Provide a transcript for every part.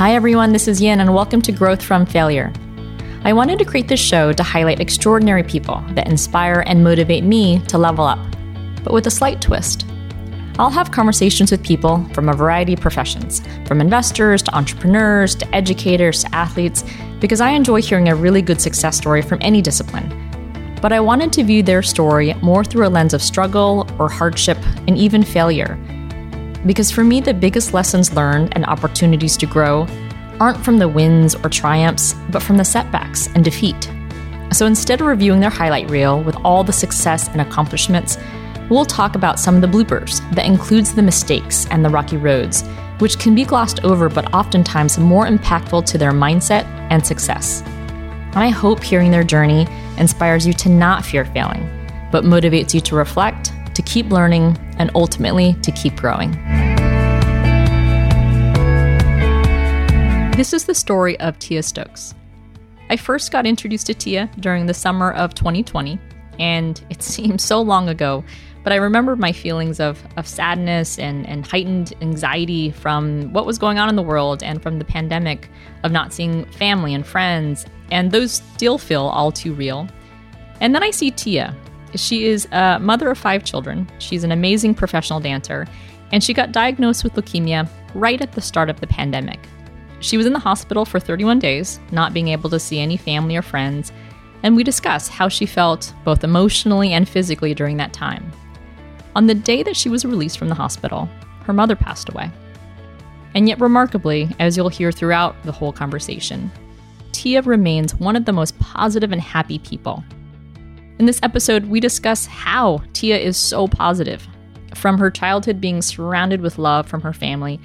Hi, everyone, this is Yin, and welcome to Growth from Failure. I wanted to create this show to highlight extraordinary people that inspire and motivate me to level up, but with a slight twist. I'll have conversations with people from a variety of professions, from investors to entrepreneurs to educators to athletes, because I enjoy hearing a really good success story from any discipline. But I wanted to view their story more through a lens of struggle or hardship and even failure because for me, the biggest lessons learned and opportunities to grow aren't from the wins or triumphs, but from the setbacks and defeat. So instead of reviewing their highlight reel with all the success and accomplishments, we'll talk about some of the bloopers that includes the mistakes and the rocky roads, which can be glossed over but oftentimes more impactful to their mindset and success. I hope hearing their journey inspires you to not fear failing, but motivates you to reflect to keep learning, and ultimately to keep growing. This is the story of Tia Stokes. I first got introduced to Tia during the summer of 2020, and it seems so long ago, but I remember my feelings of, of sadness and, and heightened anxiety from what was going on in the world and from the pandemic of not seeing family and friends, and those still feel all too real. And then I see Tia, she is a mother of five children. She's an amazing professional dancer, and she got diagnosed with leukemia right at the start of the pandemic. She was in the hospital for 31 days, not being able to see any family or friends, and we discuss how she felt both emotionally and physically during that time. On the day that she was released from the hospital, her mother passed away. And yet, remarkably, as you'll hear throughout the whole conversation, Tia remains one of the most positive and happy people in this episode, we discuss how Tia is so positive. From her childhood being surrounded with love from her family,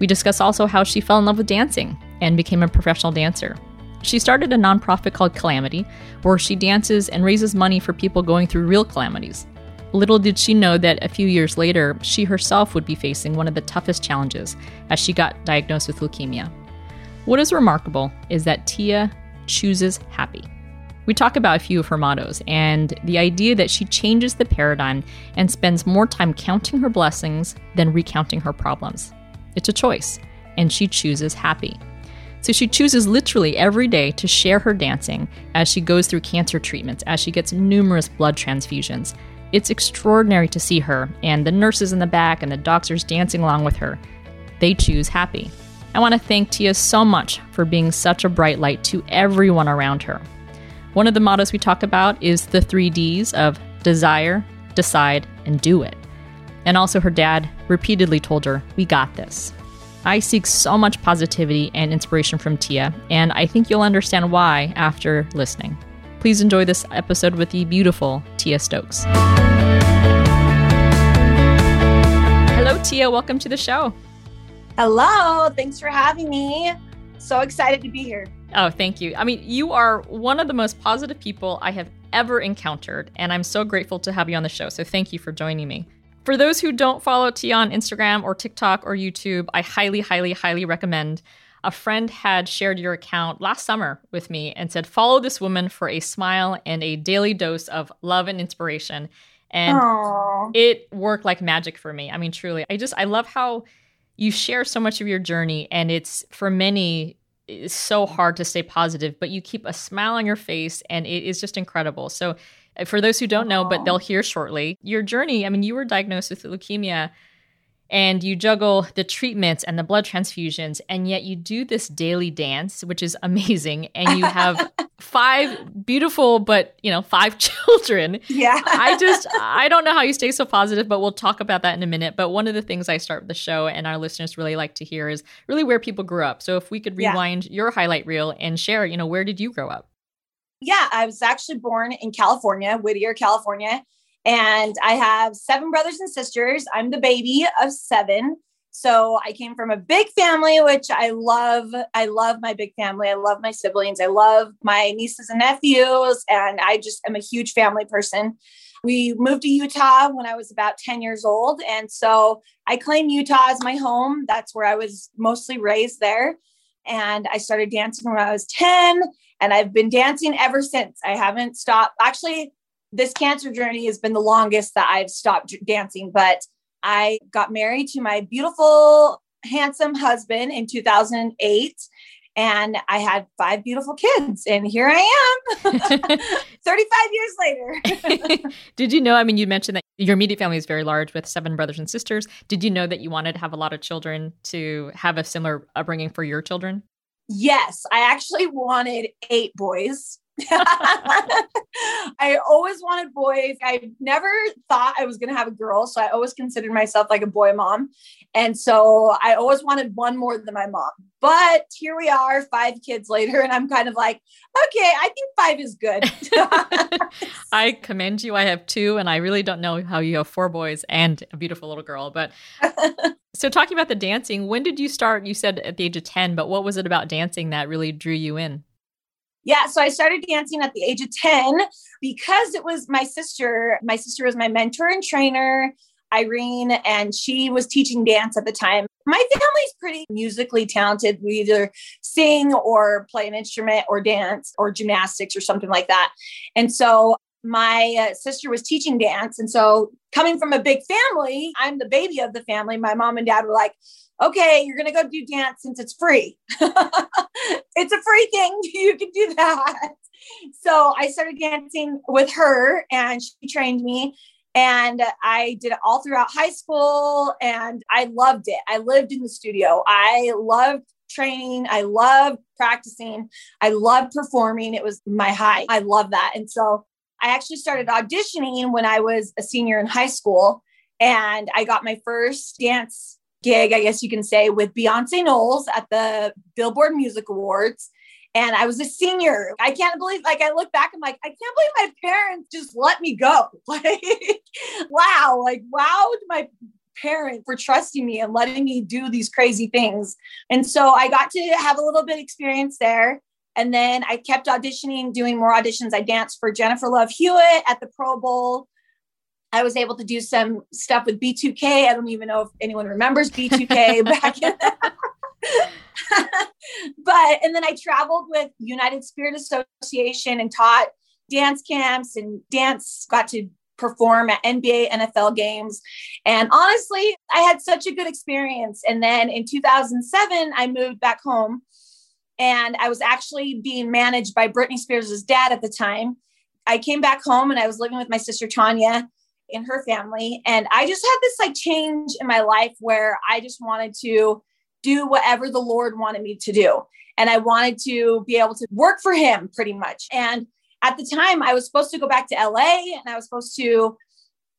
we discuss also how she fell in love with dancing and became a professional dancer. She started a nonprofit called Kalamity, where she dances and raises money for people going through real calamities. Little did she know that a few years later, she herself would be facing one of the toughest challenges as she got diagnosed with leukemia. What is remarkable is that Tia chooses happy. We talk about a few of her mottos and the idea that she changes the paradigm and spends more time counting her blessings than recounting her problems. It's a choice, and she chooses happy. So she chooses literally every day to share her dancing as she goes through cancer treatments, as she gets numerous blood transfusions. It's extraordinary to see her and the nurses in the back and the doctors dancing along with her. They choose happy. I want to thank Tia so much for being such a bright light to everyone around her. One of the mottos we talk about is the three D's of desire, decide, and do it. And also, her dad repeatedly told her, We got this. I seek so much positivity and inspiration from Tia, and I think you'll understand why after listening. Please enjoy this episode with the beautiful Tia Stokes. Hello, Tia. Welcome to the show. Hello. Thanks for having me. So excited to be here. Oh, thank you. I mean, you are one of the most positive people I have ever encountered, and I'm so grateful to have you on the show. So thank you for joining me. For those who don't follow Tia on Instagram or TikTok or YouTube, I highly, highly, highly recommend. A friend had shared your account last summer with me and said, Follow this woman for a smile and a daily dose of love and inspiration. And Aww. it worked like magic for me. I mean, truly, I just, I love how you share so much of your journey, and it's for many it's so hard to stay positive, but you keep a smile on your face and it is just incredible. So, uh, for those who don't know, but they'll hear shortly, your journey, I mean, you were diagnosed with leukemia and you juggle the treatments and the blood transfusions and yet you do this daily dance which is amazing and you have five beautiful but you know five children. Yeah. I just i don't know how you stay so positive but we'll talk about that in a minute but one of the things i start the show and our listeners really like to hear is really where people grew up. So if we could rewind yeah. your highlight reel and share you know where did you grow up? Yeah i was actually born in california whittier california and I have seven brothers and sisters. I'm the baby of seven. So I came from a big family, which I love. I love my big family. I love my siblings. I love my nieces and nephews. And I just am a huge family person. We moved to Utah when I was about 10 years old. And so I claim Utah as my home. That's where I was mostly raised there. And I started dancing when I was 10. And I've been dancing ever since. I haven't stopped. Actually, this cancer journey has been the longest that I've stopped dancing, but I got married to my beautiful handsome husband in 2008 and I had five beautiful kids, and here I am 35 years later. Did you know? I mean, you mentioned that your immediate family is very large with seven brothers and sisters. Did you know that you wanted to have a lot of children to have a similar upbringing for your children? Yes, I actually wanted eight boys. I always wanted boys. I never thought I was going to have a girl. So I always considered myself like a boy mom. And so I always wanted one more than my mom. But here we are, five kids later. And I'm kind of like, okay, I think five is good. I commend you. I have two, and I really don't know how you have four boys and a beautiful little girl. But so, talking about the dancing, when did you start? You said at the age of 10, but what was it about dancing that really drew you in? Yeah, so I started dancing at the age of 10 because it was my sister. My sister was my mentor and trainer, Irene, and she was teaching dance at the time. My family's pretty musically talented. We either sing or play an instrument or dance or gymnastics or something like that. And so my uh, sister was teaching dance. And so, coming from a big family, I'm the baby of the family. My mom and dad were like, okay, you're going to go do dance since it's free. it's a free thing. You can do that. So I started dancing with her and she trained me. And I did it all throughout high school and I loved it. I lived in the studio. I loved training. I loved practicing. I loved performing. It was my high. I love that. And so I actually started auditioning when I was a senior in high school. And I got my first dance gig, I guess you can say, with Beyonce Knowles at the Billboard Music Awards. And I was a senior. I can't believe, like, I look back, I'm like, I can't believe my parents just let me go. Like, wow, like, wow, my parents for trusting me and letting me do these crazy things. And so I got to have a little bit experience there. And then I kept auditioning, doing more auditions. I danced for Jennifer Love Hewitt at the Pro Bowl. I was able to do some stuff with B2K. I don't even know if anyone remembers B2K back in but and then I traveled with United Spirit Association and taught dance camps and dance got to perform at NBA, NFL games. And honestly, I had such a good experience. And then in 2007, I moved back home and I was actually being managed by Britney Spears' dad at the time. I came back home and I was living with my sister Tanya in her family. And I just had this like change in my life where I just wanted to do whatever the Lord wanted me to do. And I wanted to be able to work for Him pretty much. And at the time, I was supposed to go back to LA and I was supposed to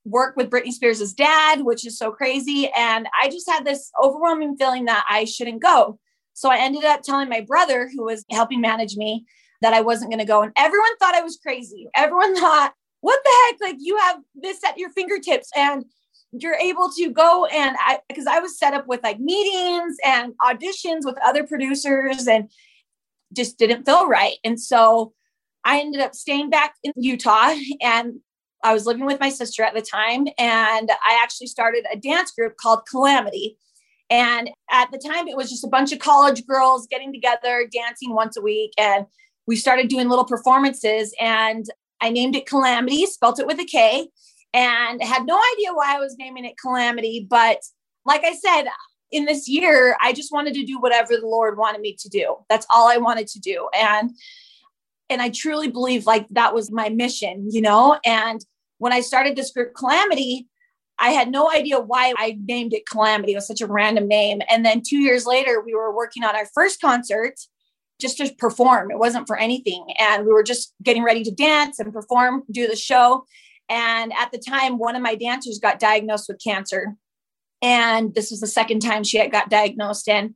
work with Britney Spears' dad, which is so crazy. And I just had this overwhelming feeling that I shouldn't go. So I ended up telling my brother, who was helping manage me, that I wasn't going to go. And everyone thought I was crazy. Everyone thought what the heck? Like you have this at your fingertips and you're able to go and I because I was set up with like meetings and auditions with other producers and just didn't feel right. And so I ended up staying back in Utah and I was living with my sister at the time and I actually started a dance group called Kalamity. And at the time it was just a bunch of college girls getting together dancing once a week and we started doing little performances and I named it Kalamity, spelt it with a K, and had no idea why I was naming it Kalamity. But like I said, in this year, I just wanted to do whatever the Lord wanted me to do. That's all I wanted to do. And and I truly believe like that was my mission, you know? And when I started this group Kalamity, I had no idea why I named it Kalamity. It was such a random name. And then two years later, we were working on our first concert just to perform. It wasn't for anything. And we were just getting ready to dance and perform, do the show. And at the time, one of my dancers got diagnosed with cancer. And this was the second time she had got diagnosed. And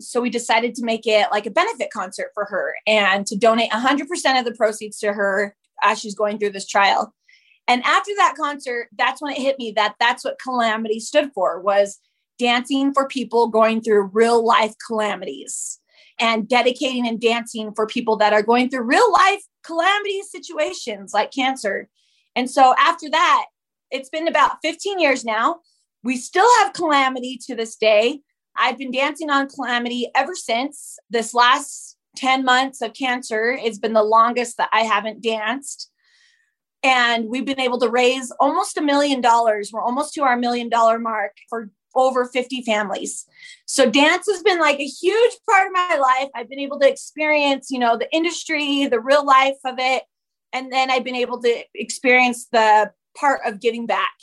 so we decided to make it like a benefit concert for her and to donate 100% of the proceeds to her as she's going through this trial. And after that concert, that's when it hit me that that's what calamity stood for was dancing for people going through real life calamities and dedicating and dancing for people that are going through real life calamity situations like cancer. And so after that, it's been about 15 years now. We still have calamity to this day. I've been dancing on calamity ever since this last 10 months of cancer. It's been the longest that I haven't danced. And we've been able to raise almost a million dollars. We're almost to our million dollar mark for over 50 families. So dance has been like a huge part of my life. I've been able to experience, you know, the industry, the real life of it. And then I've been able to experience the part of giving back,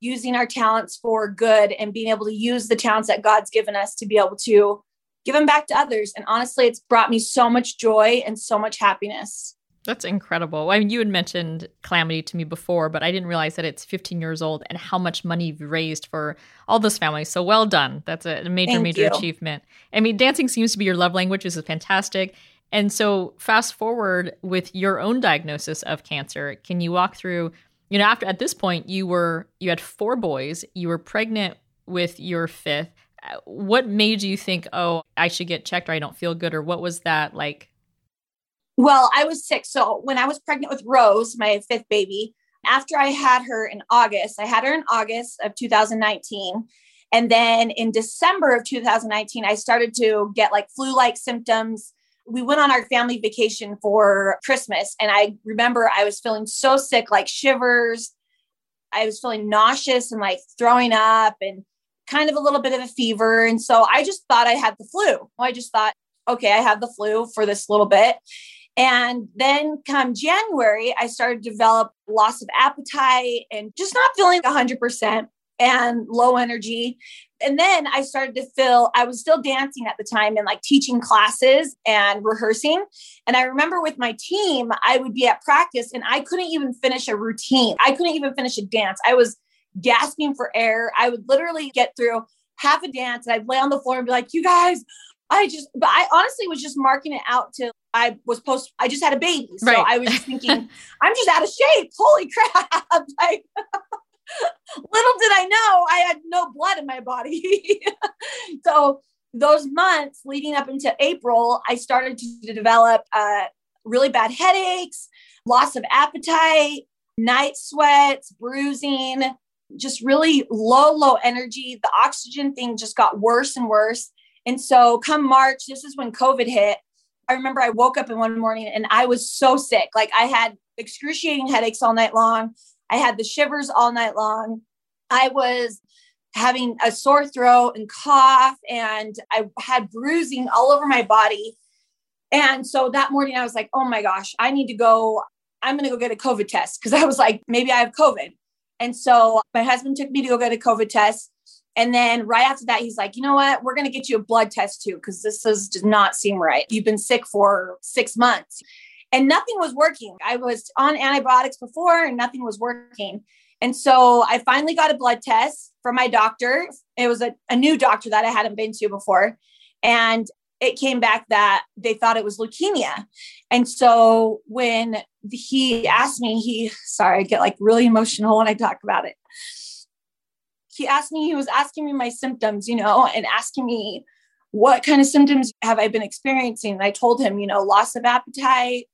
using our talents for good and being able to use the talents that God's given us to be able to give them back to others. And honestly, it's brought me so much joy and so much happiness. That's incredible. I mean, you had mentioned Kalamity to me before, but I didn't realize that it's 15 years old and how much money you've raised for all those families. So well done. That's a major, Thank major you. achievement. I mean, dancing seems to be your love language, which is fantastic. And so, fast forward with your own diagnosis of cancer, can you walk through? You know, after at this point, you were you had four boys. You were pregnant with your fifth. Uh, what made you think, oh, I should get checked, or I don't feel good, or what was that like? Well, I was sick. So when I was pregnant with Rose, my fifth baby, after I had her in August, I had her in August of 2019. And then in December of 2019, I started to get like flu like symptoms. We went on our family vacation for Christmas. And I remember I was feeling so sick, like shivers. I was feeling nauseous and like throwing up and kind of a little bit of a fever. And so I just thought I had the flu. I just thought, okay, I have the flu for this little bit. And then come January, I started to develop loss of appetite and just not feeling 100% and low energy. And then I started to feel I was still dancing at the time and like teaching classes and rehearsing. And I remember with my team, I would be at practice and I couldn't even finish a routine. I couldn't even finish a dance. I was gasping for air. I would literally get through half a dance and I'd lay on the floor and be like, you guys, I just, but I honestly was just marking it out to I was post, I just had a baby. So right. I was just thinking, I'm just out of shape. Holy crap. like, little did I know I had no blood in my body. so those months leading up into April, I started to develop uh, really bad headaches, loss of appetite, night sweats, bruising, just really low, low energy. The oxygen thing just got worse and worse. And so, come March, this is when COVID hit. I remember I woke up in one morning and I was so sick. Like I had excruciating headaches all night long. I had the shivers all night long. I was having a sore throat and cough, and I had bruising all over my body. And so that morning I was like, oh my gosh, I need to go. I'm going to go get a COVID test because I was like, maybe I have COVID. And so my husband took me to go get a COVID test. And then right after that, he's like, you know what? We're going to get you a blood test too, because this is, does not seem right. You've been sick for six months and nothing was working. I was on antibiotics before and nothing was working. And so I finally got a blood test from my doctor. It was a, a new doctor that I hadn't been to before. And it came back that they thought it was leukemia. And so when he asked me, he, sorry, I get like really emotional when I talk about it he asked me, he was asking me my symptoms, you know, and asking me what kind of symptoms have I been experiencing. And I told him, you know, loss of appetite,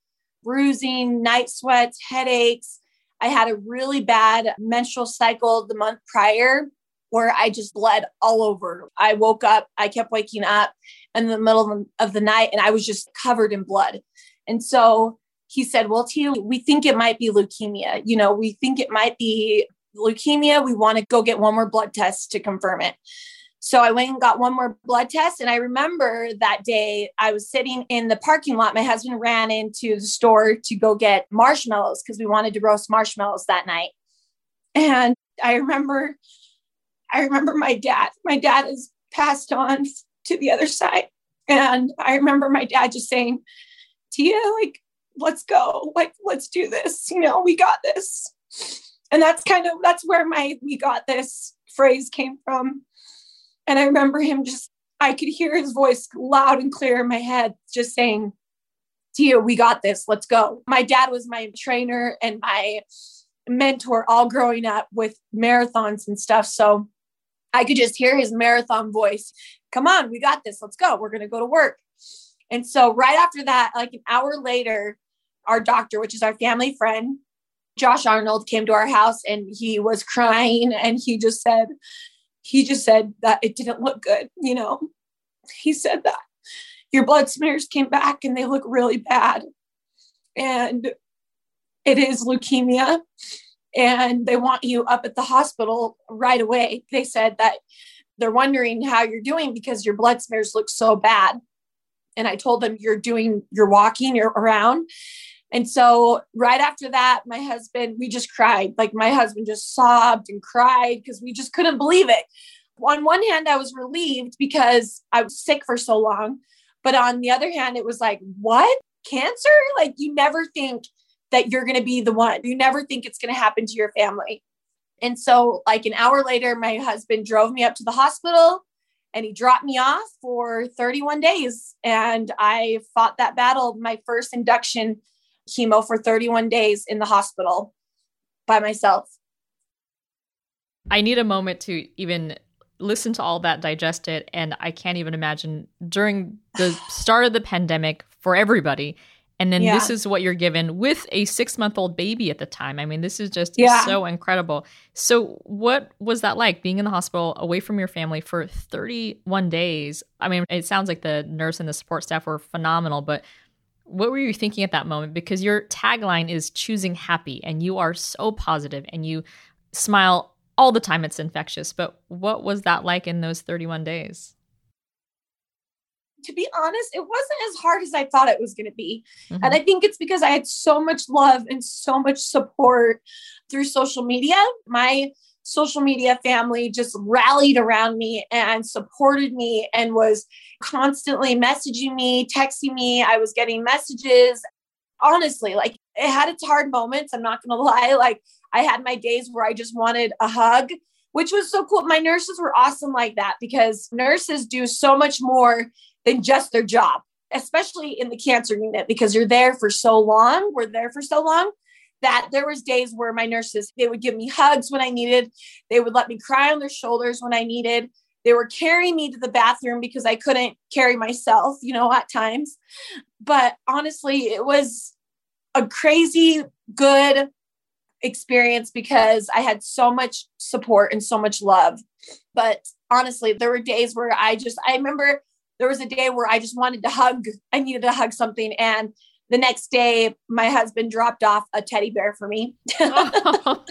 bruising, night sweats, headaches. I had a really bad menstrual cycle the month prior where I just bled all over. I woke up, I kept waking up in the middle of the night and I was just covered in blood. And so he said, Well, Tia, we think it might be leukemia. You know, we think it might be leukemia. We want to go get one more blood test to confirm it. So I went and got one more blood test. And I remember that day I was sitting in the parking lot. My husband ran into the store to go get marshmallows because we wanted to roast marshmallows that night. And I remember, I remember my dad. My dad is passed on to the other side. And I remember my dad just saying, Tia, like, let's go. Like, let's do this. You know, we got this and that's kind of that's where my we got this phrase came from. And i remember him just i could hear his voice loud and clear in my head just saying tia we got this let's go. My dad was my trainer and my mentor all growing up with marathons and stuff. So i could just hear his marathon voice come on we got this let's go we're going to go to work. And so right after that like an hour later our doctor which is our family friend Josh Arnold came to our house and he was crying and he just said, he just said that it didn't look good. You know, he said that your blood smears came back and they look really bad. And it is leukemia. And they want you up at the hospital right away. They said that they're wondering how you're doing because your blood smears look so bad. And I told them, You're doing, you're walking, you're around. And so, right after that, my husband, we just cried. Like, my husband just sobbed and cried because we just couldn't believe it. On one hand, I was relieved because I was sick for so long. But on the other hand, it was like, What? Cancer? Like, you never think that you're going to be the one. You never think it's going to happen to your family. And so, like an hour later, my husband drove me up to the hospital and he dropped me off for 31 days. And I fought that battle, my first induction chemo for 31 days in the hospital by myself. I need a moment to even listen to all that, digest it. And I can't even imagine during the start of the pandemic for everybody and then yeah. this is what you're given with a six month old baby at the time. I mean, this is just yeah. so incredible. So, what was that like being in the hospital away from your family for 31 days? I mean, it sounds like the nurse and the support staff were phenomenal, but what were you thinking at that moment? Because your tagline is choosing happy, and you are so positive and you smile all the time. It's infectious. But what was that like in those 31 days? to be honest, it wasn't as hard as I thought it was going to be. Mm-hmm. And I think it's because I had so much love and so much support through social media. My social media family just rallied around me and supported me and was constantly messaging me, texting me. I was getting messages. Honestly, like it had its hard moments. I'm not going to lie. Like I had my days where I just wanted a hug which was so cool. My nurses were awesome like that because nurses do so much more than just their job, especially in the cancer unit because you're there for so long. We're there for so long that there was days where my nurses they would give me hugs when I needed. They would let me cry on their shoulders when I needed. They were carrying me to the bathroom because I couldn't carry myself, you know, at times. But honestly, it was a crazy good experience because I had so much support and so much love. But honestly, there were days where I just, I remember there was a day where I just wanted to hug, I needed to hug something. And the next day, my husband dropped off a teddy bear for me. so,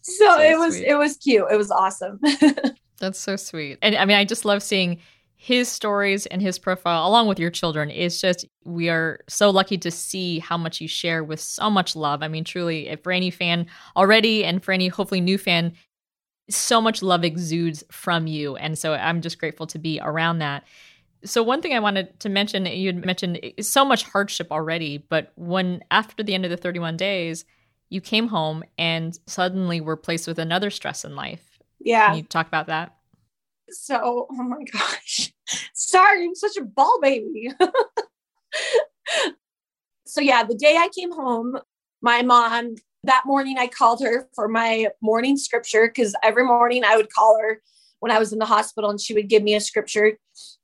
so, it was sweet. it was cute. It was awesome. That's so sweet. And I mean, I just love seeing his stories and his profile along with your children it's just we are so lucky to see how much you share with so much love i mean truly for any fan already and for any hopefully new fan so much love exudes from you. And so I'm just grateful to be around that. So one thing I wanted to mention, you had mentioned so much hardship already, but when after the end of the 31 days, you came home and suddenly were placed with another stress in life. Yeah. Can you talk about that? So, oh my gosh. Sorry, I'm such a bawl baby. so yeah, the day I came home, my mom that morning I called her for my morning scripture because every morning I would call her when I was in the hospital and she would give me a scripture.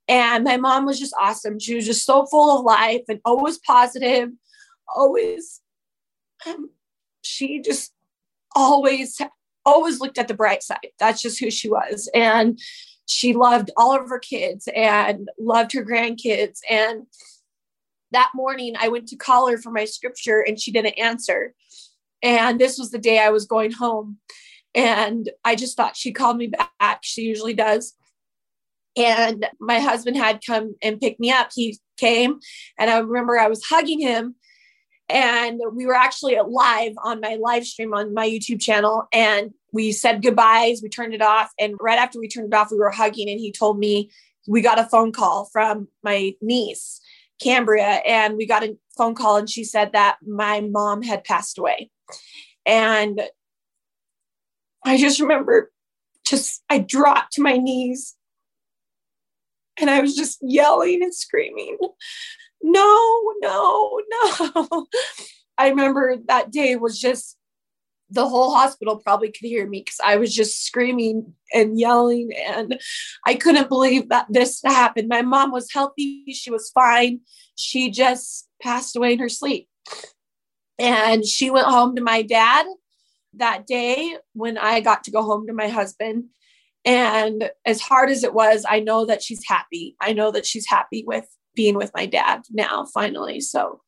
And my mom was just awesome. She was just so full of life and always positive, always. Um, she just always, always looked at the bright side. That's just who she was. And she loved all of her kids and loved her grandkids. And that morning I went to call her for my scripture and she didn't answer. And this was the day I was going home. And I just thought she called me back. She usually does. And my husband had come and picked me up. He came, and I remember I was hugging him. And we were actually live on my live stream on my YouTube channel. And we said goodbyes. We turned it off. And right after we turned it off, we were hugging. And he told me we got a phone call from my niece, Cambria. And we got a phone call, and she said that my mom had passed away. And I just remember just, I dropped to my knees and I was just yelling and screaming, no, no, no. I remember that day was just the whole hospital probably could hear me because I was just screaming and yelling, and I couldn't believe that this happened. My mom was healthy, she was fine. She just passed away in her sleep. And she went home to my dad that day when I got to go home to my husband. And as hard as it was, I know that she's happy. I know that she's happy with being with my dad now, finally. So,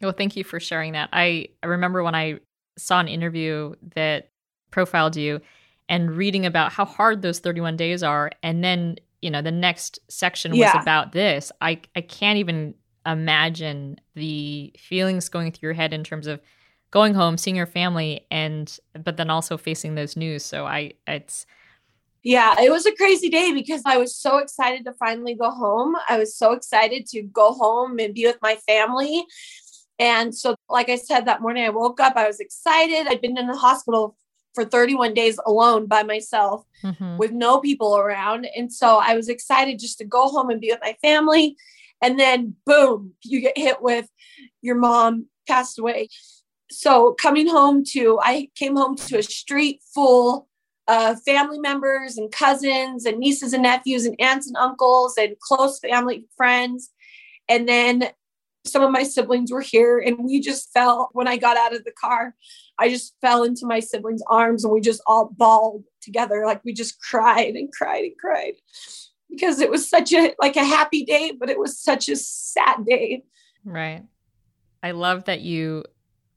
well, thank you for sharing that. I, I remember when I saw an interview that profiled you, and reading about how hard those 31 days are and then you know the next section was yeah. about this i i can't even imagine the feelings going through your head in terms of going home seeing your family and but then also facing those news so i it's yeah, it was a crazy day because I was so excited to finally go home. I was so excited to go home and be with my family. And so, like I said, that morning I woke up, I was excited. I'd been in the hospital for 31 days alone by myself mm-hmm. with no people around. And so I was excited just to go home and be with my family. And then, boom, you get hit with your mom passed away. So, coming home to, I came home to a street full uh, family members and cousins and nieces and nephews and aunts and uncles and close family friends. And then some of my siblings were here and we just fell when I got out of the car. I just fell into my siblings' arms and we just all bawled together. Like we just cried and cried and cried because it was such a like a happy day, but it was such a sad day. Right. I love that you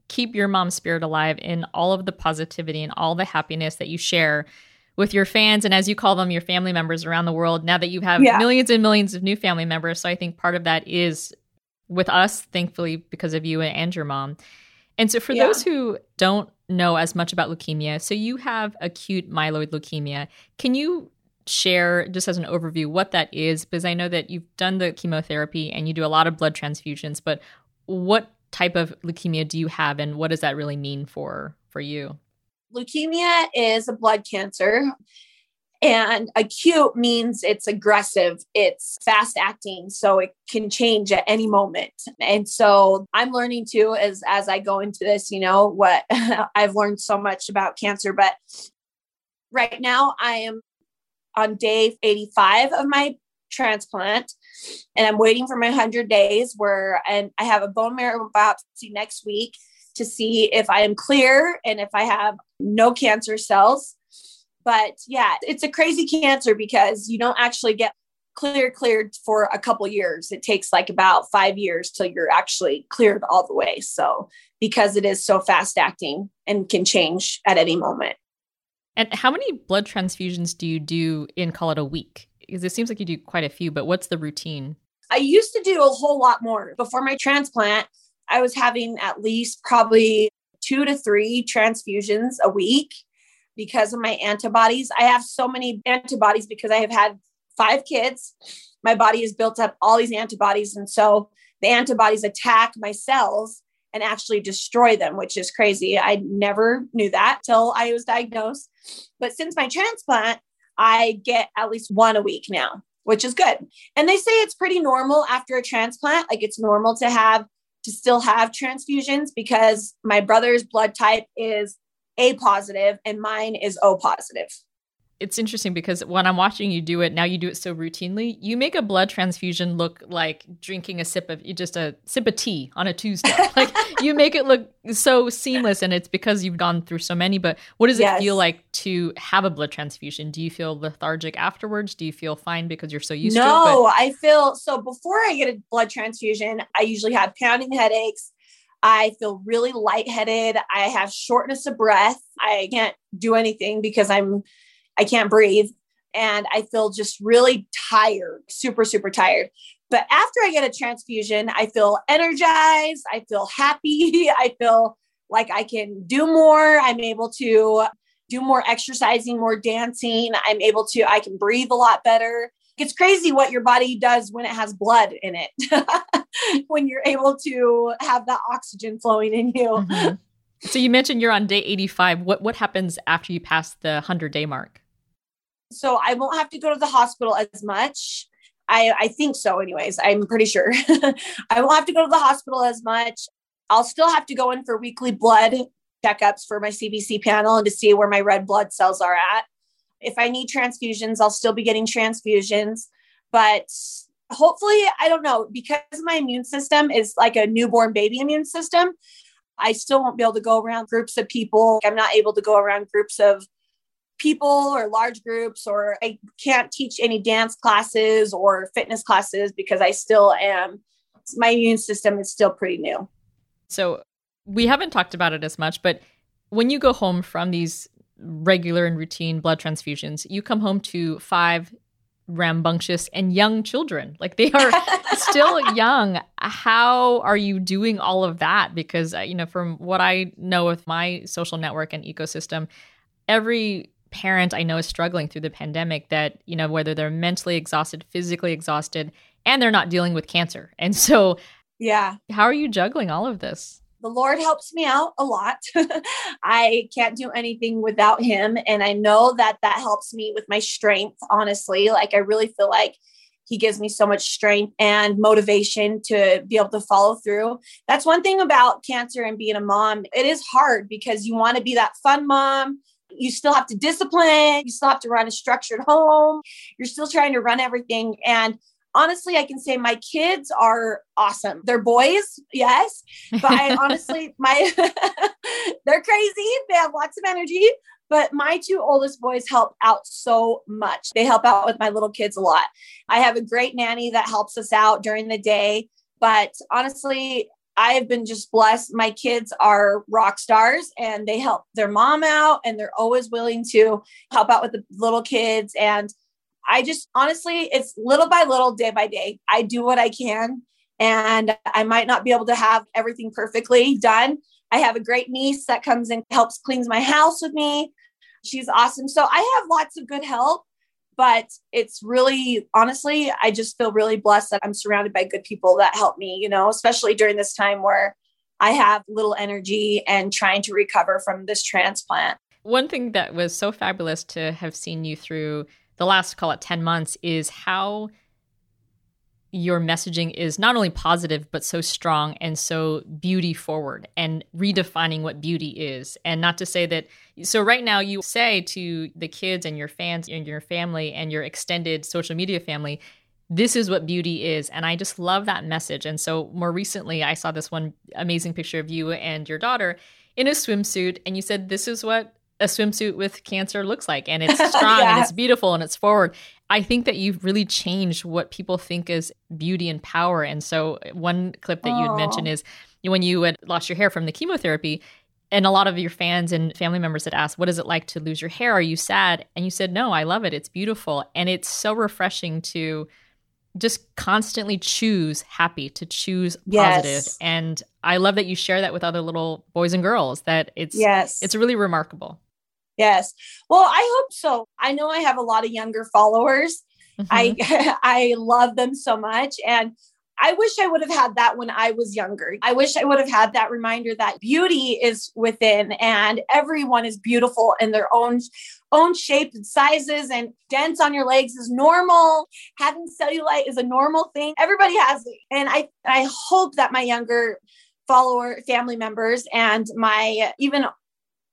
keep your mom's spirit alive in all of the positivity and all the happiness that you share with your fans and as you call them your family members around the world now that you have yeah. millions and millions of new family members so i think part of that is with us thankfully because of you and your mom and so for yeah. those who don't know as much about leukemia so you have acute myeloid leukemia can you share just as an overview what that is because i know that you've done the chemotherapy and you do a lot of blood transfusions but what type of leukemia do you have and what does that really mean for for you? Leukemia is a blood cancer and acute means it's aggressive it's fast acting so it can change at any moment and so i'm learning too as as i go into this you know what i've learned so much about cancer but right now i am on day 85 of my transplant and I'm waiting for my 100 days where and I have a bone marrow biopsy next week to see if I am clear and if I have no cancer cells. But yeah, it's a crazy cancer because you don't actually get clear cleared for a couple years. It takes like about 5 years till you're actually cleared all the way. So because it is so fast acting and can change at any moment. And how many blood transfusions do you do in call it a week? Because it seems like you do quite a few, but what's the routine? I used to do a whole lot more. Before my transplant, I was having at least probably two to three transfusions a week because of my antibodies. I have so many antibodies because I have had five kids. My body has built up all these antibodies. And so the antibodies attack my cells and actually destroy them, which is crazy. I never knew that till I was diagnosed. But since my transplant, I get at least one a week now, which is good. And they say it's pretty normal after a transplant. Like it's normal to have to still have transfusions because my brother's blood type is A positive and mine is O positive it's interesting because when I'm watching you do it, now you do it so routinely, you make a blood transfusion look like drinking a sip of just a sip of tea on a Tuesday. like you make it look so seamless and it's because you've gone through so many, but what does yes. it feel like to have a blood transfusion? Do you feel lethargic afterwards? Do you feel fine because you're so used no, to it? No, I feel so before I get a blood transfusion, I usually have pounding headaches. I feel really lightheaded. I have shortness of breath. I can't do anything because I'm I can't breathe. And I feel just really tired, super, super tired. But after I get a transfusion, I feel energized. I feel happy. I feel like I can do more. I'm able to do more exercising, more dancing. I'm able to, I can breathe a lot better. It's crazy what your body does when it has blood in it, when you're able to have that oxygen flowing in you. Mm-hmm. So you mentioned you're on day 85. What what happens after you pass the 100 day mark? So I won't have to go to the hospital as much. I, I think so, anyways. I'm pretty sure. I won't have to go to the hospital as much. I'll still have to go in for weekly blood checkups for my CBC panel and to see where my red blood cells are at. If I need transfusions, I'll still be getting transfusions. But hopefully, I don't know, because my immune system is like a newborn baby immune system, I still won't be able to go around groups of people. I'm not able to go around groups of people or large groups or I can't teach any dance classes or fitness classes because I still am my immune system is still pretty new. So we haven't talked about it as much, but when you go home from these regular and routine blood transfusions. You come home to five rambunctious and young children. Like they are still young. How are you doing all of that? Because, uh, you know, from what I know with my social network and ecosystem, every parent I know is struggling through the pandemic that, you know, whether they're mentally exhausted, physically exhausted, and they're not dealing with cancer. And so, yeah. How are you juggling all of this? the Lord helps me out a lot. I can't do anything without Him. And I know that that helps me with my strength, honestly. Like, I really feel like He gives me so much strength and motivation to be able to follow through. That's one thing about cancer and being a mom. It is hard because you want to be that fun mom. You still have to discipline, you still have to run a structured home, you're still trying to run everything. And honestly, I can say my kids are awesome. They're boys, yes, but I honestly, my they're crazy. They have lots of energy, but my two oldest boys help out so much. They help out with my little kids a lot. I have a great nanny that helps us out during the day, but honestly, I've been just blessed. My kids are rock stars and they help their mom out and they're always willing to help out with the little kids and I just honestly, it's little by little, day by day. I do what I can, and I might not be able to have everything perfectly done. I have a great niece that comes and helps cleans my house with me. She's awesome. So I have lots of good help, but it's really honestly, I just feel really blessed that I'm surrounded by good people that help me, you know, especially during this time where I have little energy and trying to recover from this transplant. One thing that was so fabulous to have seen you through the last call it 10 months is how your messaging is not only positive but so strong and so beauty forward and redefining what beauty is. And not to say that so right now you say to the kids and your fans and your family and your extended social media family this is what beauty is. And i just love that message. And so more recently i saw this one amazing picture of you and your daughter in a swimsuit and you said this is what a swimsuit with cancer looks like. And it's strong yeah. and it's beautiful and it's forward i think that you've really changed what people think is beauty and power. And so one clip that you had mentioned oh. is when you had lost your hair from the chemotherapy and a lot of your fans and family members had asked what is it like to lose your hair? Are you sad? And you said no i love it. It's beautiful. And it's so refreshing to just constantly choose happy to choose positive. Yes. and i love that you share that with other little boys and girls that it's yes. it's really remarkable Yes. Well, I hope so. I know I have a lot of younger followers. Mm-hmm. I I love them so much and I wish I would have had that when I was younger. I wish I would have had that reminder that beauty is within and everyone is beautiful in their own own shape and sizes and dents on your legs is normal. Having cellulite is a normal thing. Everybody has it. And I I hope that my younger follower family members and my even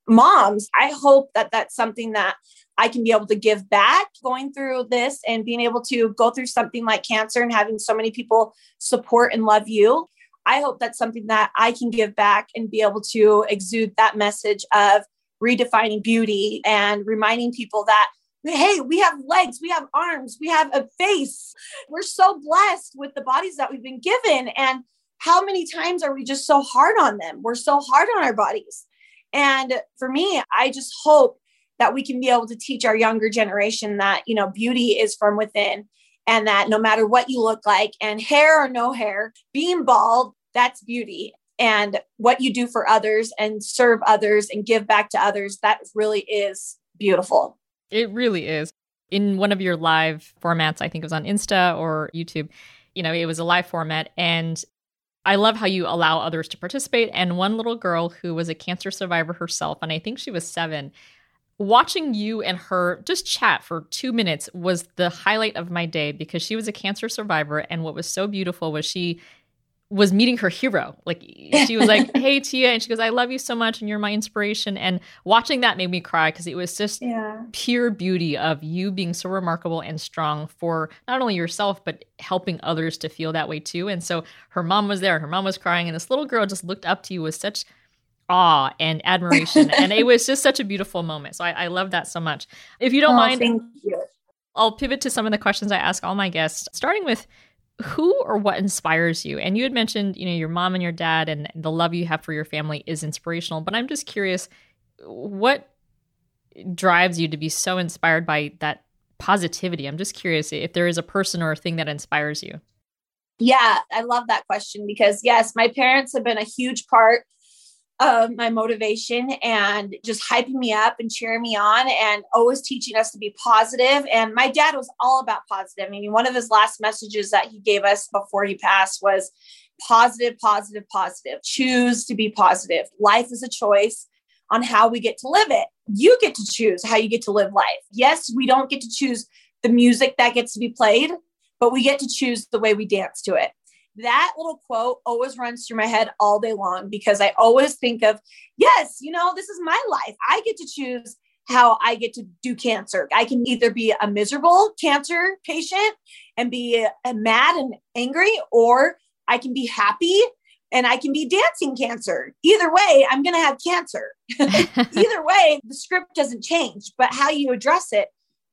moms, I hope that that's something that I can be able to give back going through this and being able to go through something like cancer and having so many people support and love you. I hope that's something that I can give back and be able to exude that message of redefining beauty and reminding people that hey, we have legs, we have arms, we have a face. We're so blessed with the bodies that we've been given. And how many times are we just so hard on them? We're so hard on our bodies. And for me, I just hope that we can be able to teach our younger generation that, you know, beauty is from within and that no matter what you look like and hair or no hair, being bald, that's beauty. And what you do for others and serve others and give back to others, that really is beautiful. It really is. In one of your live formats, I think it was on Insta or YouTube, you know, it was a live format and I love how you allow others to participate. And one little girl who was a cancer survivor herself, and I think she was seven, watching you and her just chat for two minutes was the highlight of my day because she was a cancer survivor. And what was so beautiful was she was meeting her hero. Like she was like, "Hey Tia," and she goes, "I love you so much, and you're my inspiration." And watching that made me cry because it was just yeah. pure beauty of you being so remarkable and strong for not only yourself but helping others to feel that way too. And so her mom was there, her mom was crying, and this little girl just looked up to you with such awe and admiration, and it was just such a beautiful moment. So I, I love that so much. If you don't oh, mind, you. I'll pivot to some of the questions I ask all my guests, starting with who or what inspires you? And you had mentioned, you know, your mom and your dad and the love you have for your family is inspirational, but I'm just curious what drives you to be so inspired by that positivity? I'm just curious if there is a person or a thing that inspires you. Yeah, I love that question because, yes, my parents have been a huge part of my motivation and just hyping me up and cheering me on and always teaching us to be positive. And my dad was all about positive. I mean, one of his last messages that he gave us before he passed was positive, positive, positive. Choose to be positive. Life is a choice on how we get to live it. You get to choose how you get to live life. Yes, we don't get to choose the music that gets to be played, but we get to choose the way we dance to it that little quote always runs through my head all day long because I always think of, yes, you know, this is my life. I get to choose how I get to do cancer. I can either be a miserable cancer patient and be uh, mad and angry, or I can be happy and I can be dancing cancer. Either way, I'm going to have cancer. Either way, the script doesn't change, but how you address it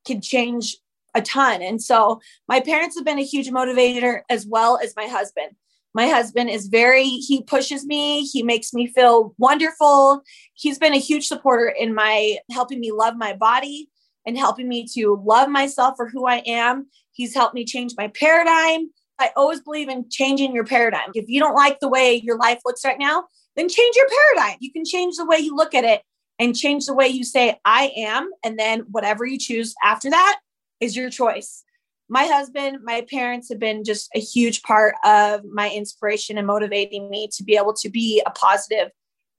can change a ton. And so my parents have been a huge motivator as well as my husband. My husband is very, he pushes me, he makes me feel wonderful. He's been a huge supporter in my helping me love my body and helping me to love myself for who I am. He's helped me change my paradigm. I always believe in changing your paradigm. If you don't like the way your life looks right now, then change your paradigm. You can change the way you look at it and change the way you say, I am. And then whatever you choose after that, is your choice. My husband, my parents have been just a huge part of my inspiration and motivating me to be able to be a positive,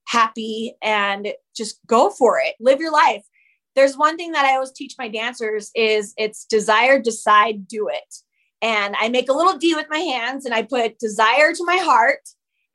happy, and just go for it. Live your life. There's one thing that I always teach my dancers is it's desire, decide, do it. And I make a little D with my hands and I put desire to my heart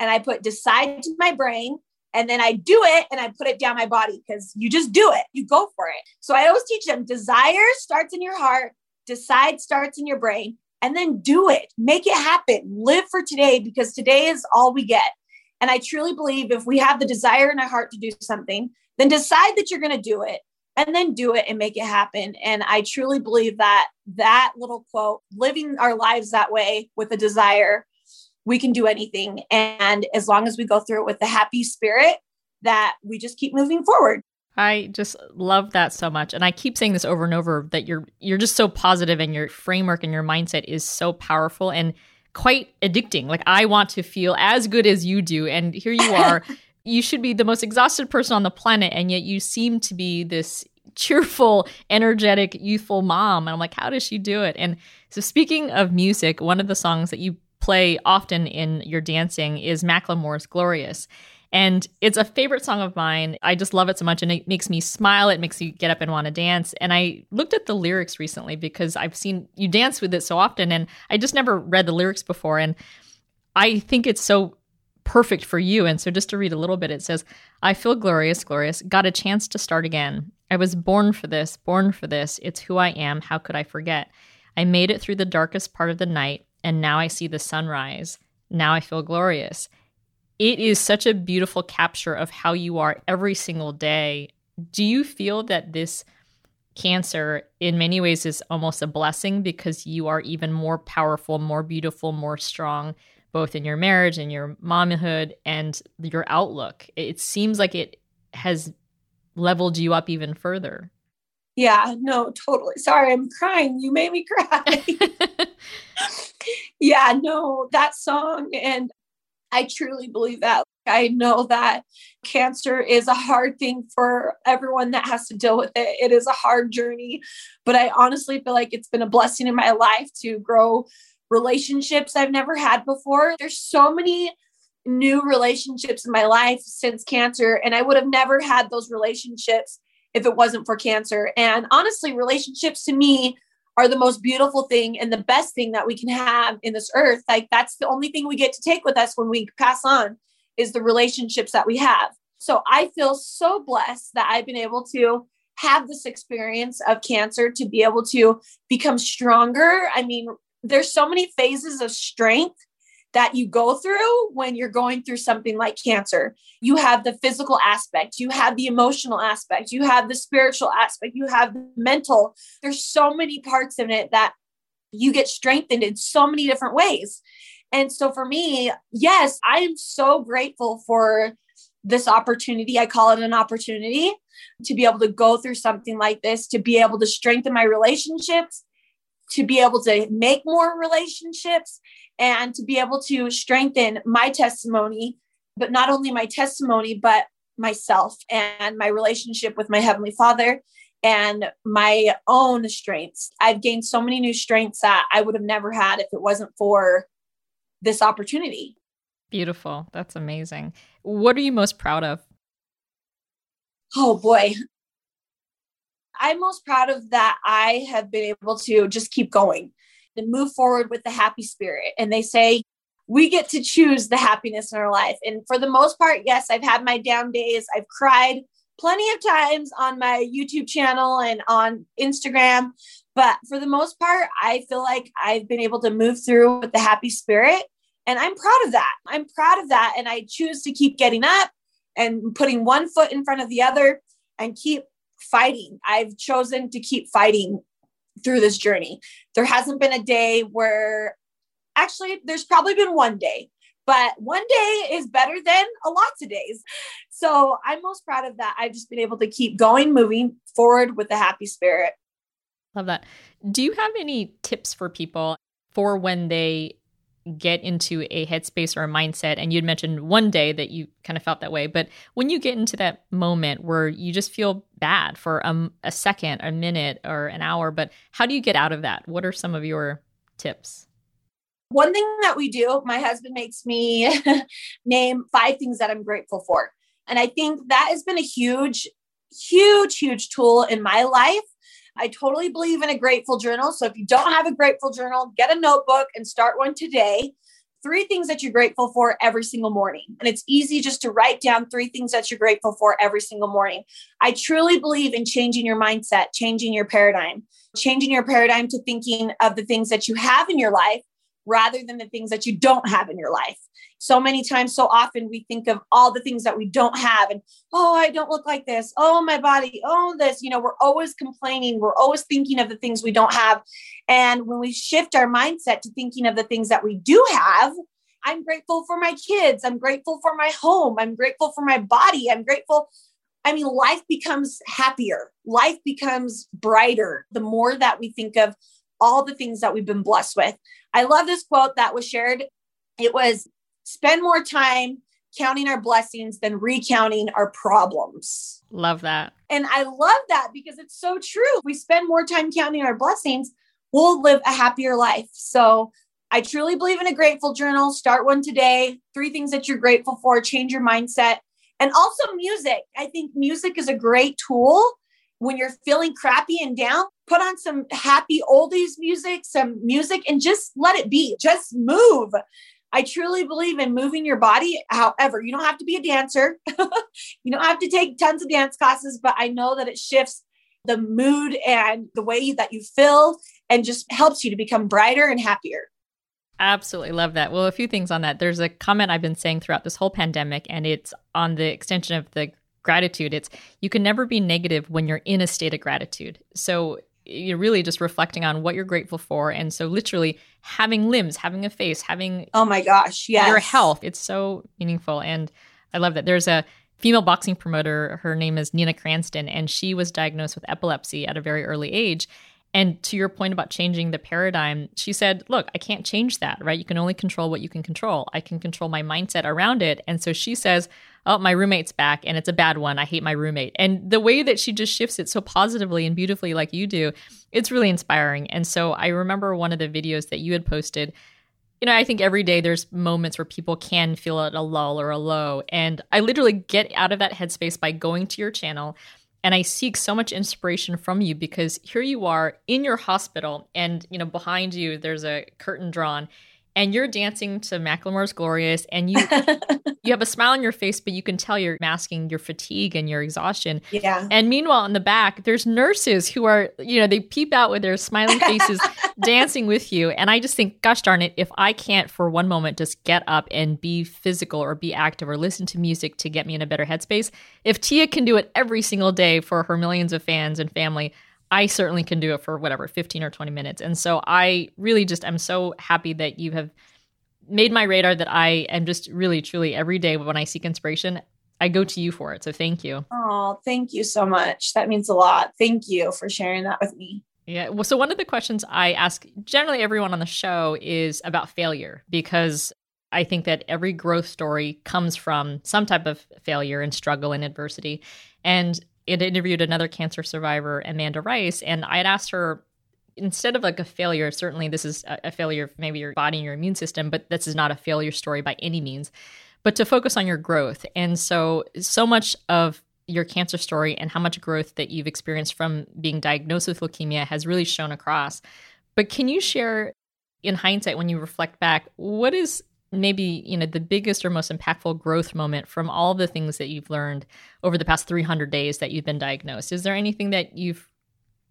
and I put decide to my brain and then I do it and I put it down my body because you just do it. You go for it. So I always teach them desire starts in your heart, decide starts in your brain, and then do it. Make it happen. Live for today because today is all we get. And I truly believe if we have the desire in our heart to do something, then decide that you're going to do it and then do it and make it happen. And I truly believe that that little quote, living our lives that way with a desire we can do anything. And as long as we go through it with the happy spirit, that we just keep moving forward. I just love that so much. And I keep saying this over and over that you're you're just so positive and your framework and your mindset is so powerful and quite addicting. Like I want to feel as good as you do and here you are. you should be the most exhausted person on the planet and yet you seem to be this cheerful, energetic, youthful mom. And I'm like, how does she do it? And so speaking of music, one of the songs that you play often in your dancing is Macklemore's Glorious. And it's a favorite song of mine. I just love it so much and it makes me smile. It makes me get up and want to dance. And I looked at the lyrics recently because I've seen you dance with it so often and I just never read the lyrics before. And I think it's so perfect for you. And so just to read a little bit, it says, I feel glorious, glorious, got a chance to start again. I was born for this, born for this. It's who I am. How could I forget? I made it through the darkest part of the night and now I see the sunrise. Now I feel glorious. It is such a beautiful capture of how you are every single day. Do you feel that this cancer, in many ways, is almost a blessing because you are even more powerful, more beautiful, more strong, both in your marriage and your momhood and your outlook? It seems like it has leveled you up even further. Yeah, no, totally. Sorry, I'm crying. You made me cry. yeah, no, that song. And I truly believe that. I know that cancer is a hard thing for everyone that has to deal with it. It is a hard journey, but I honestly feel like it's been a blessing in my life to grow relationships I've never had before. There's so many new relationships in my life since cancer, and I would have never had those relationships if it wasn't for cancer. And honestly, relationships to me are the most beautiful thing and the best thing that we can have in this earth. Like that's the only thing we get to take with us when we pass on is the relationships that we have. So I feel so blessed that I've been able to have this experience of cancer to be able to become stronger. I mean, there's so many phases of strength that you go through when you're going through something like cancer. You have the physical aspect, you have the emotional aspect, you have the spiritual aspect, you have the mental. There's so many parts in it that you get strengthened in so many different ways. And so for me, yes, I am so grateful for this opportunity. I call it an opportunity to be able to go through something like this, to be able to strengthen my relationships, to be able to make more relationships, and to be able to strengthen my testimony, but not only my testimony, but myself and my relationship with my Heavenly Father and my own strengths. I've gained so many new strengths that I would have never had if it wasn't for this opportunity. Beautiful. That's amazing. What are you most proud of? Oh boy. I'm most proud of that I have been able to just keep going and move forward with the happy spirit. And they say we get to choose the happiness in our life. And for the most part, yes, I've had my down days. I've cried plenty of times on my YouTube channel and on Instagram. But for the most part, I feel like I've been able to move through with the happy spirit. And I'm proud of that. I'm proud of that. And I choose to keep getting up and putting one foot in front of the other and keep fighting. I've chosen to keep fighting through this journey. There hasn't been a day where actually, there's probably been one day, but one day is better than a lot of days. So I'm most proud of that. I've just been able to keep going, moving forward with a happy spirit. Love that. Do you have any tips for people for when they get into a headspace or a mindset and you'd mentioned one day that you kind of felt that way but when you get into that moment where you just feel bad for a, a second a minute or an hour but how do you get out of that what are some of your tips one thing that we do, my husband makes me name five things that I'm grateful for. And I think that has been a huge, huge, huge tool in my life. I totally believe in a grateful journal. So if you don't have a grateful journal, get a notebook and start one today. Three things that you're grateful for every single morning. And it's easy just to write down three things that you're grateful for every single morning. I truly believe in changing your mindset, changing your paradigm, changing your paradigm to thinking of the things that you have in your life rather than the things that you don't have in your life. So many times, so often, we think of all the things that we don't have, and oh, I don't look like this. Oh, my body. Oh, this. You know, we're always complaining. We're always thinking of the things we don't have. And when we shift our mindset to thinking of the things that we do have, I'm grateful for my kids. I'm grateful for my home. I'm grateful for my body. I'm grateful. I mean, life becomes happier. Life becomes brighter the more that we think of all the things that we've been blessed with. I love this quote that was shared. It was spend more time counting our blessings than recounting our problems. Love that. And I love that because it's so true. we spend more time counting our blessings, we'll live a happier life. So I truly believe in a grateful journal. Start one today. Three things that you're grateful for, change your mindset. And also music. I think music is a great tool when you're feeling crappy and down, put on some happy oldies music, some music, and just let it be. Just move. I truly believe in moving your body. However, you don't have to be a dancer, you don't have to take tons of dance classes, but I know that it shifts the mood and the way that you feel and just helps you to become brighter and happier. Absolutely love that. Well, a few things on that. There's a comment I've been saying throughout this whole pandemic, and it's on the extension of the gratitude. It's you can never be negative when you're in a state of gratitude. So you're really just reflecting on what you're grateful for. And so literally having limbs, having a face, having Oh my gosh, yeah, Your health. It's so meaningful. And I love that. There's a female boxing promoter, her name is Nina Cranston, and she was diagnosed with epilepsy at a very early age. And to your point about changing the paradigm, she said, Look, I can't change that, right? You can only control what you can control. I can control my mindset around it. And so she says, oh, my roommate's back and it's a bad one. I hate my roommate. And the way that she just shifts it so positively and beautifully, like you do, it's really inspiring. And so I remember one of the videos that you had posted. You know, I think every day there's moments where people can feel at a lull or a low. And I literally get out of that headspace by going to your channel and I seek so much inspiration from you because here you are in your hospital and you know behind you there's a curtain drawn and you're dancing to Macklemore's Glorious and you you have a smile on your face but you can tell you're masking your fatigue and your exhaustion. Yeah. And meanwhile in the back there's nurses who are you know they peep out with their smiling faces dancing with you and I just think gosh darn it if I can't for one moment just get up and be physical or be active or listen to music to get me in a better headspace, if Tia can do it every single day for her millions of fans and family, I certainly can do it for whatever, 15 or 20 minutes. And so I really just am so happy that you have made my radar that I am just really, truly every day when I seek inspiration, I go to you for it. So thank you. Oh, thank you so much. That means a lot. Thank you for sharing that with me. Yeah. Well, so one of the questions I ask generally everyone on the show is about failure because I think that every growth story comes from some type of failure and struggle and adversity. And it interviewed another cancer survivor, Amanda Rice, and I had asked her instead of like a failure, certainly this is a failure of maybe your body and your immune system, but this is not a failure story by any means, but to focus on your growth. And so, so much of your cancer story and how much growth that you've experienced from being diagnosed with leukemia has really shown across. But can you share in hindsight when you reflect back what is maybe you know the biggest or most impactful growth moment from all the things that you've learned over the past 300 days that you've been diagnosed? Is there anything that you've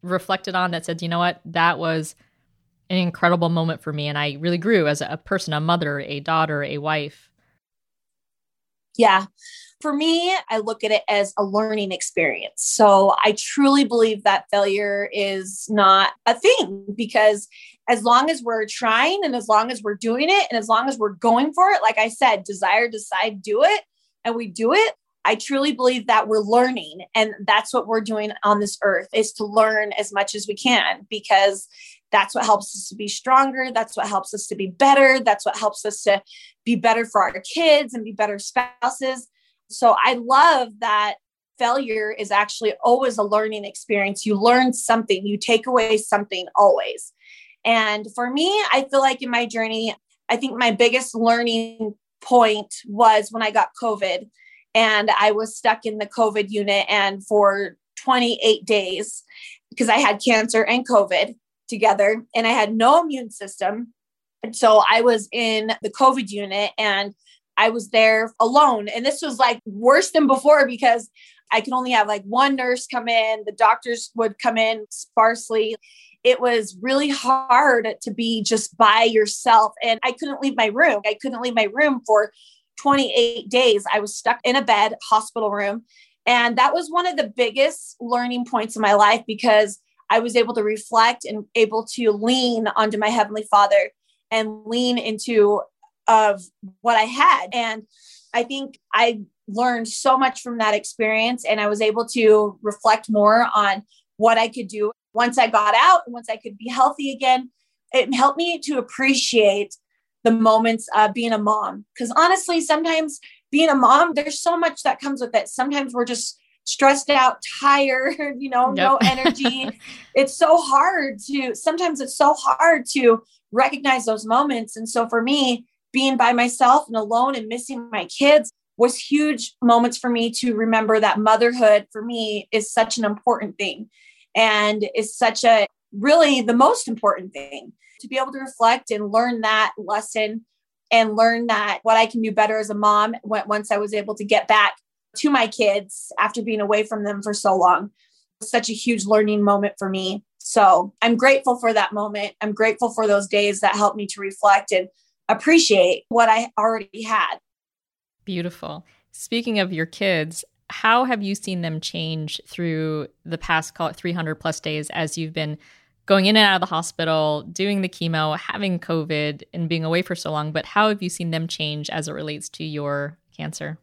reflected on that said you know what? That was an incredible moment for me and i really grew as a person a mother a daughter a wife yeah for me, I look at it as a learning experience. So I truly believe that failure is not a thing because as long as we're trying and as long as we're doing it and as long as we're going for it, like I said, desire, decide, do it, and we do it. I truly believe that we're learning and that's what we're doing on this earth is to learn as much as we can because that's what helps us to be stronger. That's what helps us to be better. That's what helps us to be better for our kids and be better spouses. So I love that failure is actually always a learning experience. You learn something, you take away something always. And for me, I feel like in my journey, I think my biggest learning point was when I got COVID and I was stuck in the COVID unit and for 28 days because I had cancer and COVID together and I had no immune system. And so I was in the COVID unit and I was there alone. And this was like worse than before because I could only have like one nurse come in, the doctors would come in sparsely. It was really hard to be just by yourself. And I couldn't leave my room. I couldn't leave my room for 28 days. I was stuck in a bed, hospital room. And that was one of the biggest learning points in my life because I was able to reflect and able to lean onto my Heavenly Father and lean into of what I had. And I think I learned so much from that experience and I was able to reflect more on what I could do once I got out and once I could be healthy again. It helped me to appreciate the moments of being a mom. Because honestly, sometimes being a mom, there's so much that comes with it. Sometimes we're just stressed out, tired, you know, yep. no energy. it's so hard to, sometimes it's so hard to recognize those moments. And so for me, being by myself and alone and missing my kids was huge moments for me to remember that motherhood for me is such an important thing and is such a really the most important thing to be able to reflect and learn that lesson and learn that what I can do better as a mom once I was able to get back to my kids after being away from them for so long. Such a huge learning moment for me. So I'm grateful for that moment. I'm grateful for those days that helped me to reflect and appreciate what I already had. Beautiful. Speaking of your kids, how have you seen them change through the past, call it 300 plus days as you've been going in and out of the hospital, doing the chemo, having COVID, and being away for so long? But how have you seen them change as it relates to your cancer?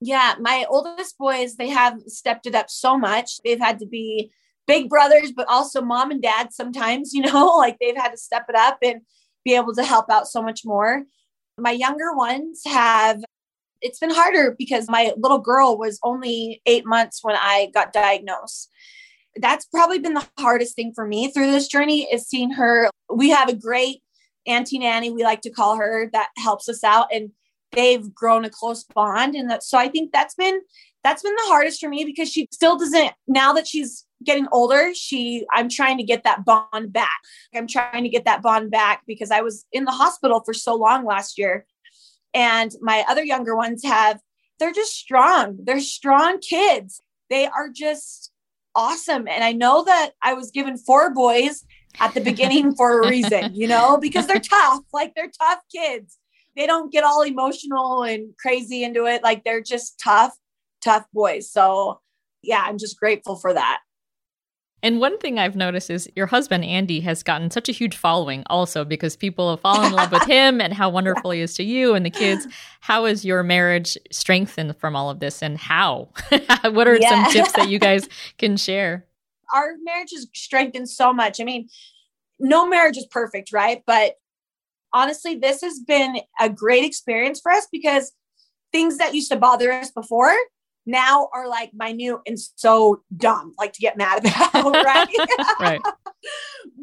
Yeah, my oldest boys, they have stepped it up so much. They've had to be big brothers, but also mom and dad sometimes, you know, like they've had to step it up. And be able to help out so much more. My younger ones have, it's been harder because my little girl was only eight months when I got diagnosed. That's probably been the hardest thing for me through this journey is seeing her. We have a great auntie nanny, we like to call her, that helps us out. And they've grown a close bond. And that, so I think that's been that's been the hardest for me because she still doesn't now that she's getting older she i'm trying to get that bond back. I'm trying to get that bond back because i was in the hospital for so long last year. And my other younger ones have they're just strong. They're strong kids. They are just awesome. And i know that i was given four boys at the beginning for a reason you know because they're tough. Like they're tough kids. They don't get all emotional and crazy into it. Like they're just tough tough boys. So yeah, I'm just grateful for that. And one thing I've noticed is your husband, Andy, has gotten such a huge following also because people have fallen in love with him and how wonderful he is to you and the kids. How is your marriage strengthened from all of this and how? what are yeah. some tips that you guys can share? Our marriage is strengthened so much. I mean, no marriage is perfect, right? But honestly, this has been a great experience for us because things that used to bother us before now are like minute and so dumb, like to get mad about, right? right.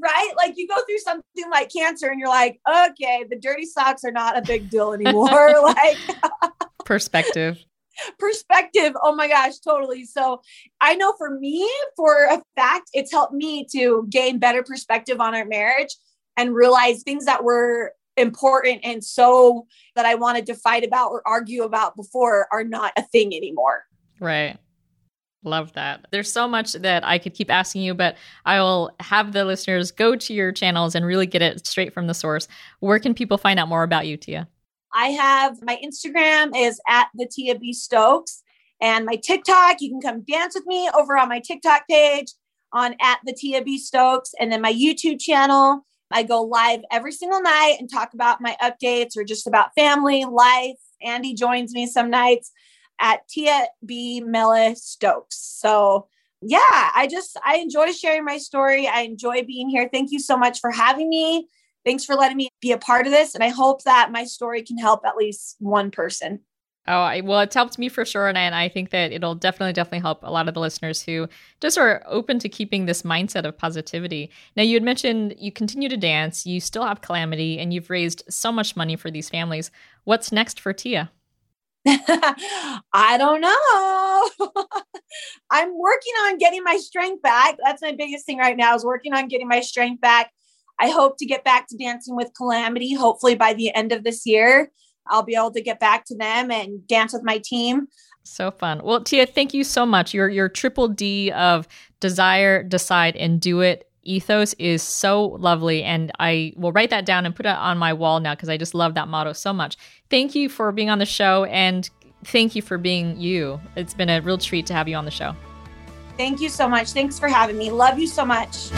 right? Like you go through something like cancer and you're like, okay, the dirty socks are not a big deal anymore. like perspective. Perspective. Oh my gosh, totally. So I know for me, for a fact, it's helped me to gain better perspective on our marriage and realize things that were important and so that I wanted to fight about or argue about before are not a thing anymore. Right. Love that. There's so much that I could keep asking you, but I will have the listeners go to your channels and really get it straight from the source. Where can people find out more about you, Tia? I have my Instagram is at the Tia B Stokes and my TikTok. You can come dance with me over on my TikTok page on at the Tia B Stokes. And then my YouTube channel. I go live every single night and talk about my updates or just about family, life. Andy joins me some nights at Tia B. Mela Stokes. So yeah, I just I enjoy sharing my story. I enjoy being here. Thank you so much for having me. Thanks for letting me be a part of this. And I hope that my story can help at least one person. Oh, I, well, it's helped me for sure. And I, and I think that it'll definitely, definitely help a lot of the listeners who just are open to keeping this mindset of positivity. Now, you had mentioned you continue to dance, you still have Kalamity, and you've raised so much money for these families. What's next for Tia? I don't know. I'm working on getting my strength back. That's my biggest thing right now is working on getting my strength back. I hope to get back to dancing with Kalamity hopefully by the end of this year. I'll be able to get back to them and dance with my team. So fun. Well, Tia, thank you so much. Your your triple D of desire, decide, and do it ethos is so lovely. And I will write that down and put it on my wall now because I just love that motto so much. Thank you for being on the show and thank you for being you. It's been a real treat to have you on the show. Thank you so much. Thanks for having me. Love you so much.